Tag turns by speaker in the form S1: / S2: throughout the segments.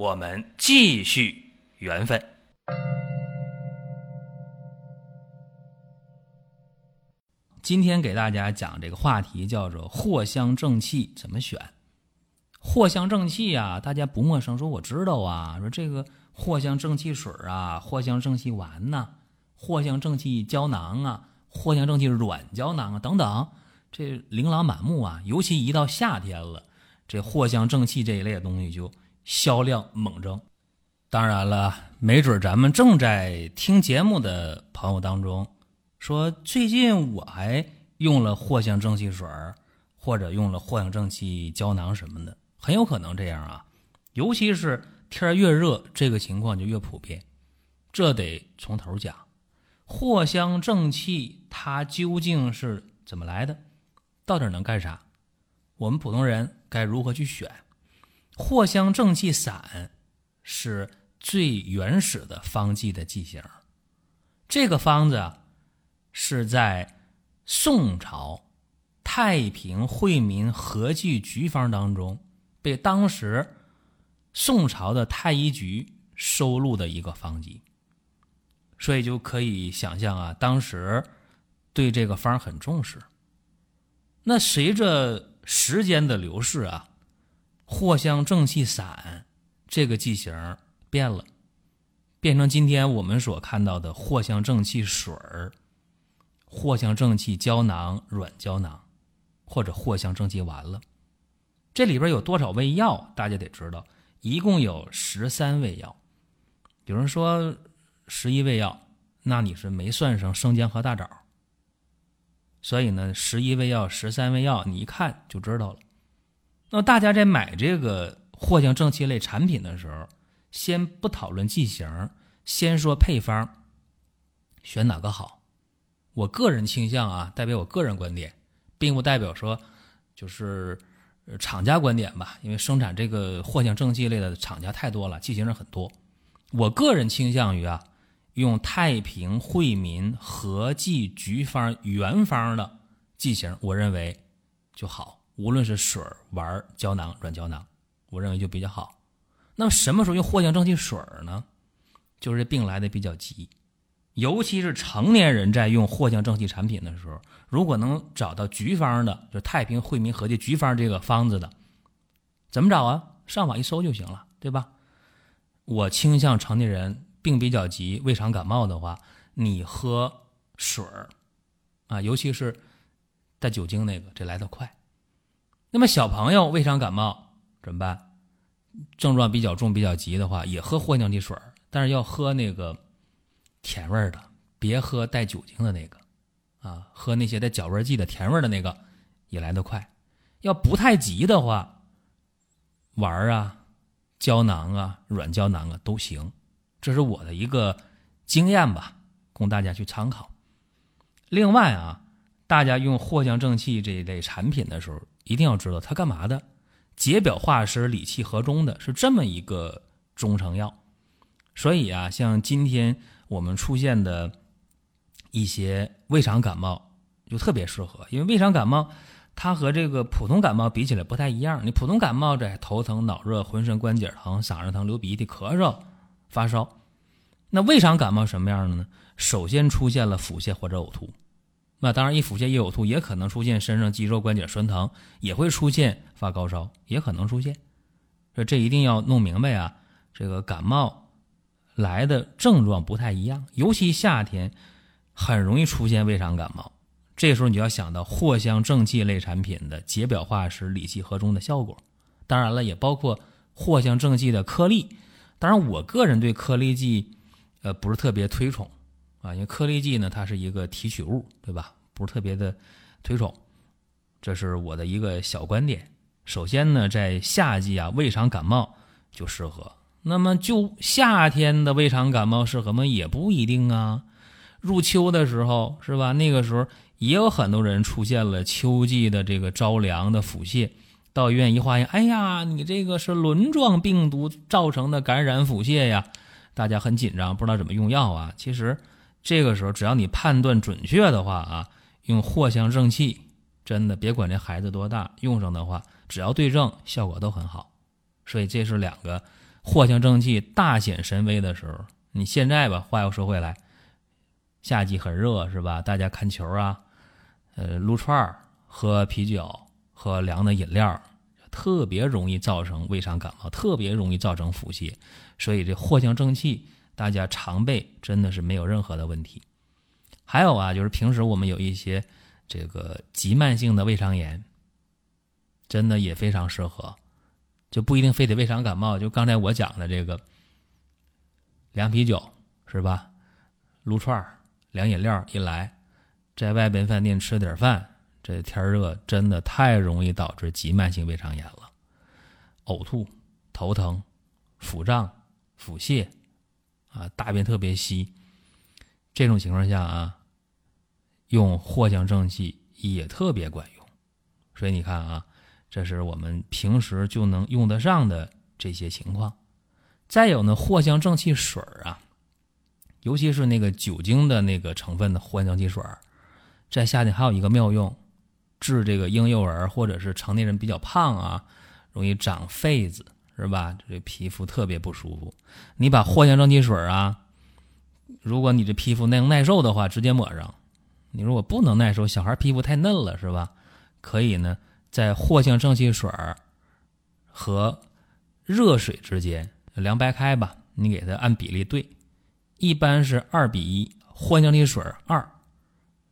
S1: 我们继续缘分。今天给大家讲这个话题叫做藿香正气怎么选。藿香正气啊，大家不陌生，说我知道啊，说这个藿香正气水啊，藿香正气丸呐、藿香正气胶囊啊，藿香正气软胶囊啊等等，这琳琅满目啊。尤其一到夏天了，这藿香正气这一类的东西就销量猛增。当然了，没准咱们正在听节目的朋友当中，说最近我还用了藿香正气水，或者用了藿香正气胶囊什么的，很有可能这样啊。尤其是天越热，这个情况就越普遍。这得从头讲，藿香正气它究竟是怎么来的？到底能干啥？我们普通人该如何去选？藿香正气散是最原始的方剂的剂型。这个方子，是在宋朝太平惠民合剂局方当中被当时宋朝的太医局收录的一个方剂，所以就可以想象啊，当时对这个方很重视。那随着时间的流逝啊，藿香正气散这个剂型变了，变成今天我们所看到的藿香正气水儿、藿香正气胶囊、软胶囊，或者藿香正气丸了。这里边有多少味药？大家得知道，一共有十三味药。有人说十一味药，那你是没算上生姜和大枣。所以呢，十一味药、十三味药，你一看就知道了。那大家在买这个藿香正气类产品的时候，先不讨论剂型，先说配方，选哪个好？我个人倾向啊，代表我个人观点，并不代表说就是厂家观点吧。因为生产这个藿香正气类的厂家太多了，剂型是很多。我个人倾向于啊。用太平惠民合剂局方原方的剂型，我认为就好。无论是水丸、胶囊、软胶囊，我认为就比较好。那么什么时候用藿香正气水呢？就是这病来的比较急，尤其是成年人在用藿香正气产品的时候，如果能找到局方的，就太平惠民合剂局方这个方子的，怎么找啊？上网一搜就行了，对吧？我倾向成年人。病比较急，胃肠感冒的话，你喝水儿啊，尤其是带酒精那个，这来的快。那么小朋友胃肠感冒怎么办？症状比较重、比较急的话，也喝藿香正气水，但是要喝那个甜味的，别喝带酒精的那个啊，喝那些带脚味剂的甜味的那个也来得快。要不太急的话，丸啊、胶囊啊、软胶囊啊都行。这是我的一个经验吧，供大家去参考。另外啊，大家用藿香正气这一类产品的时候，一定要知道它干嘛的，解表化湿、理气和中的是这么一个中成药。所以啊，像今天我们出现的一些胃肠感冒，就特别适合，因为胃肠感冒它和这个普通感冒比起来不太一样。你普通感冒这头疼、脑热、浑身关节疼、嗓子疼、流鼻涕、咳嗽。发烧，那胃肠感冒什么样的呢？首先出现了腹泻或者呕吐，那当然一腹泻一呕吐也可能出现身上肌肉关节酸疼，也会出现发高烧，也可能出现。说这一定要弄明白啊，这个感冒来的症状不太一样，尤其夏天很容易出现胃肠感冒，这时候你就要想到藿香正气类产品的解表化湿、理气和中的效果，当然了，也包括藿香正气的颗粒。当然，我个人对颗粒剂，呃，不是特别推崇，啊，因为颗粒剂呢，它是一个提取物，对吧？不是特别的推崇，这是我的一个小观点。首先呢，在夏季啊，胃肠感冒就适合那么就夏天的胃肠感冒适合吗？也不一定啊。入秋的时候是吧？那个时候也有很多人出现了秋季的这个着凉的腹泻，到医院一化验，哎呀，你这个是轮状病毒造成的感染腹泻呀！大家很紧张，不知道怎么用药啊。其实这个时候只要你判断准确的话啊，用藿香正气，真的别管这孩子多大，用上的话，只要对症，效果都很好。所以这是两个。藿香正气大显神威的时候，你现在吧，话又说回来，夏季很热是吧？大家看球啊，呃，撸串儿、喝啤酒、喝凉的饮料，特别容易造成胃肠感冒，特别容易造成腹泻。所以这藿香正气，大家常备真的是没有任何的问题。还有啊，就是平时我们有一些这个急慢性的胃肠炎，真的也非常适合。就不一定非得胃肠感冒，就刚才我讲的这个凉啤酒是吧？撸串、凉饮料一来，在外边饭店吃点饭，这天热真的太容易导致急慢性胃肠炎了，呕吐、头疼、腹胀、腹泻啊，大便特别稀。这种情况下啊，用藿香正气也特别管用。所以你看啊。这是我们平时就能用得上的这些情况，再有呢，藿香正气水啊，尤其是那个酒精的那个成分的藿香正气水，在夏天还有一个妙用，治这个婴幼儿或者是成年人比较胖啊，容易长痱子是吧？这皮肤特别不舒服，你把藿香正气水啊，如果你这皮肤能耐受的话，直接抹上；你如果不能耐受，小孩皮肤太嫩了是吧？可以呢。在藿香正气水和热水之间凉白开吧，你给它按比例兑，一般是二比一，藿香正气水二，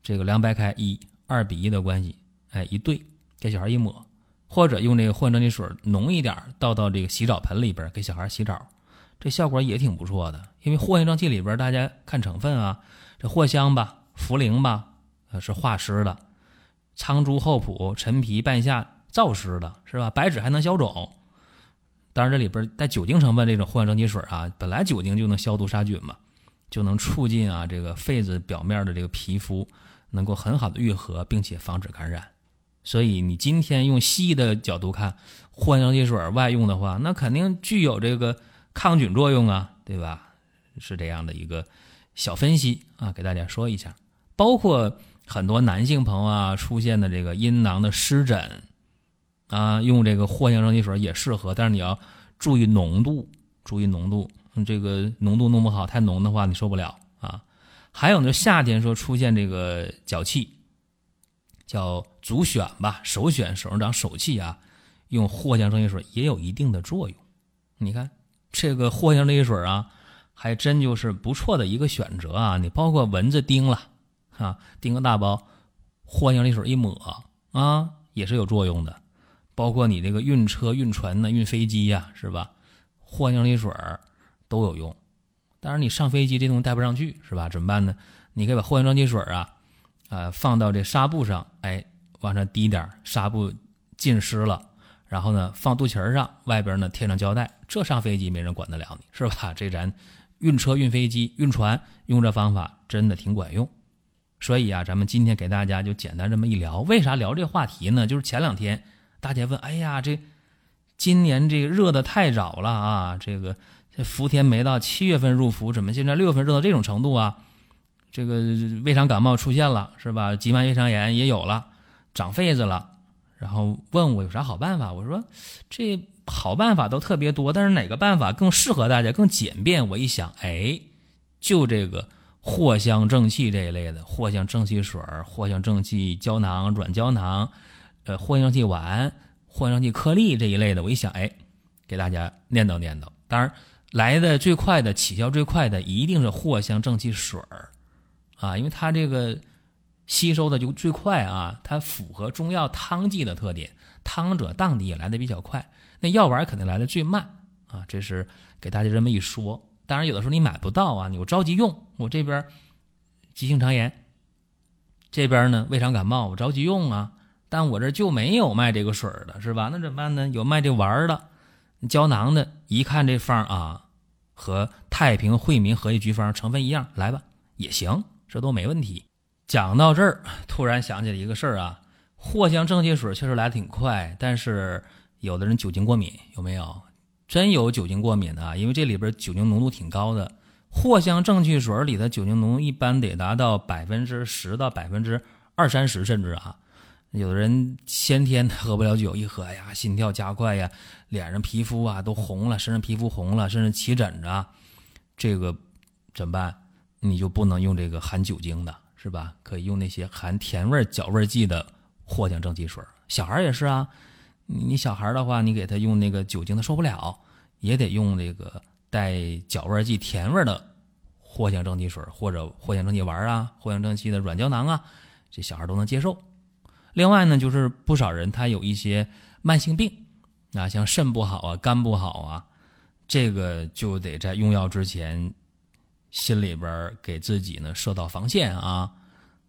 S1: 这个凉白开一，二比一的关系，哎，一兑给小孩一抹，或者用这个藿香正气水浓一点倒到这个洗澡盆里边给小孩洗澡，这效果也挺不错的。因为藿香正气里边大家看成分啊，这藿香吧、茯苓吧，呃是化湿的。苍术、厚朴、陈皮、半夏燥湿的，是吧？白芷还能消肿。当然，这里边带酒精成分这种藿香正气水啊，本来酒精就能消毒杀菌嘛，就能促进啊这个痱子表面的这个皮肤能够很好的愈合，并且防止感染。所以，你今天用西医的角度看，藿香正气水外用的话，那肯定具有这个抗菌作用啊，对吧？是这样的一个小分析啊，给大家说一下，包括。很多男性朋友啊出现的这个阴囊的湿疹，啊，用这个藿香正气水也适合，但是你要注意浓度，注意浓度，这个浓度弄不好，太浓的话你受不了啊。还有呢，夏天说出现这个脚气，叫足选吧，首选，手上长手气啊，用藿香正气水也有一定的作用。你看这个藿香正气水啊，还真就是不错的一个选择啊。你包括蚊子叮了。啊，叮个大包，藿香正气水一抹啊，也是有作用的。包括你这个运车、运船呢、运飞机呀，是吧？藿香正气水都有用。当然，你上飞机这东西带不上去，是吧？怎么办呢？你可以把藿香正气水啊，啊，放到这纱布上，哎，往上滴点，纱布浸湿了，然后呢，放肚脐儿上，外边呢贴上胶带，这上飞机没人管得了你，是吧？这咱运车、运飞机、运船用这方法真的挺管用。所以啊，咱们今天给大家就简单这么一聊。为啥聊这话题呢？就是前两天大家问，哎呀，这今年这个热的太早了啊！这个这伏天没到七月份入伏，怎么现在六月份热到这种程度啊？这个胃肠感冒出现了是吧？急慢胃肠炎也有了，长痱子了。然后问我有啥好办法？我说这好办法都特别多，但是哪个办法更适合大家、更简便？我一想，哎，就这个。藿香正气这一类的，藿香正气水、藿香正气胶囊、软胶囊，呃，藿香正气丸、藿香正气颗粒这一类的，我一想，哎，给大家念叨念叨。当然，来的最快的、起效最快的，一定是藿香正气水儿啊，因为它这个吸收的就最快啊，它符合中药汤剂的特点，汤者当地也来的比较快，那药丸肯定来的最慢啊。这是给大家这么一说。当然，有的时候你买不到啊，你我着急用，我这边急性肠炎，这边呢胃肠感冒，我着急用啊，但我这就没有卖这个水的，是吧？那怎么办呢？有卖这丸的、胶囊的，一看这方啊，和太平惠民合益局方成分一样，来吧，也行，这都没问题。讲到这儿，突然想起了一个事儿啊，藿香正气水确实来的挺快，但是有的人酒精过敏，有没有？真有酒精过敏的，啊因为这里边酒精浓度挺高的。藿香正气水里的酒精浓度一般得达到百分之十到百分之二三十，甚至啊，有的人先天 喝不了酒，一喝呀，心跳加快呀，脸上皮肤啊都红了，身上皮肤红了，甚至起疹子，这个怎么办？你就不能用这个含酒精的，是吧？可以用那些含甜味角味剂的藿香正气水。小孩也是啊。你小孩的话，你给他用那个酒精，他受不了，也得用那个带角味剂、甜味的藿香正气水或者藿香正气丸啊、藿香正气的软胶囊啊，这小孩都能接受。另外呢，就是不少人他有一些慢性病啊，像肾不好啊、肝不好啊，这个就得在用药之前心里边给自己呢设到防线啊，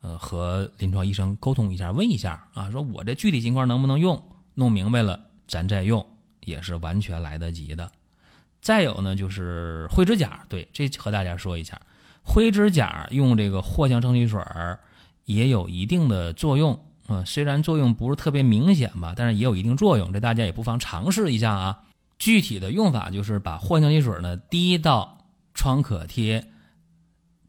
S1: 呃，和临床医生沟通一下，问一下啊，说我这具体情况能不能用？弄明白了，咱再用也是完全来得及的。再有呢，就是灰指甲，对，这和大家说一下，灰指甲用这个藿香正气水也有一定的作用啊，虽然作用不是特别明显吧，但是也有一定作用，这大家也不妨尝试一下啊。具体的用法就是把藿香正气水呢滴到创可贴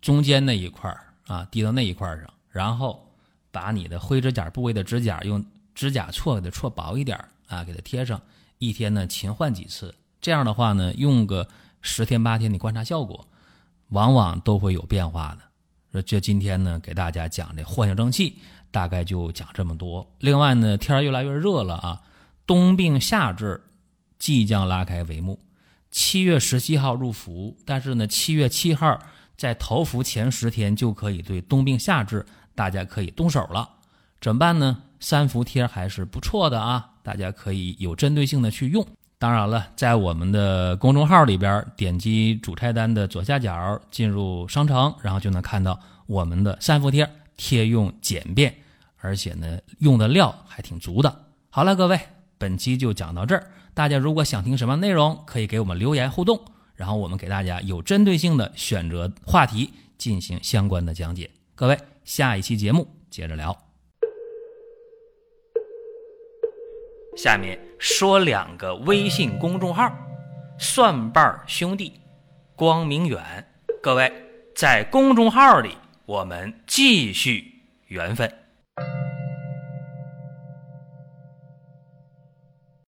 S1: 中间那一块啊，滴到那一块上，然后把你的灰指甲部位的指甲用。指甲锉给它锉薄一点啊，给它贴上，一天呢勤换几次，这样的话呢，用个十天八天，你观察效果，往往都会有变化的。说这今天呢，给大家讲这藿香正气，大概就讲这么多。另外呢，天越来越热了啊，冬病夏治即将拉开帷幕，七月十七号入伏，但是呢，七月七号在头伏前十天就可以对冬病夏治，大家可以动手了。怎么办呢？三伏贴还是不错的啊，大家可以有针对性的去用。当然了，在我们的公众号里边，点击主菜单的左下角，进入商城，然后就能看到我们的三伏贴，贴用简便，而且呢，用的料还挺足的。好了，各位，本期就讲到这儿。大家如果想听什么内容，可以给我们留言互动，然后我们给大家有针对性的选择话题进行相关的讲解。各位，下一期节目接着聊。下面说两个微信公众号：蒜瓣兄弟、光明远。各位在公众号里，我们继续缘分。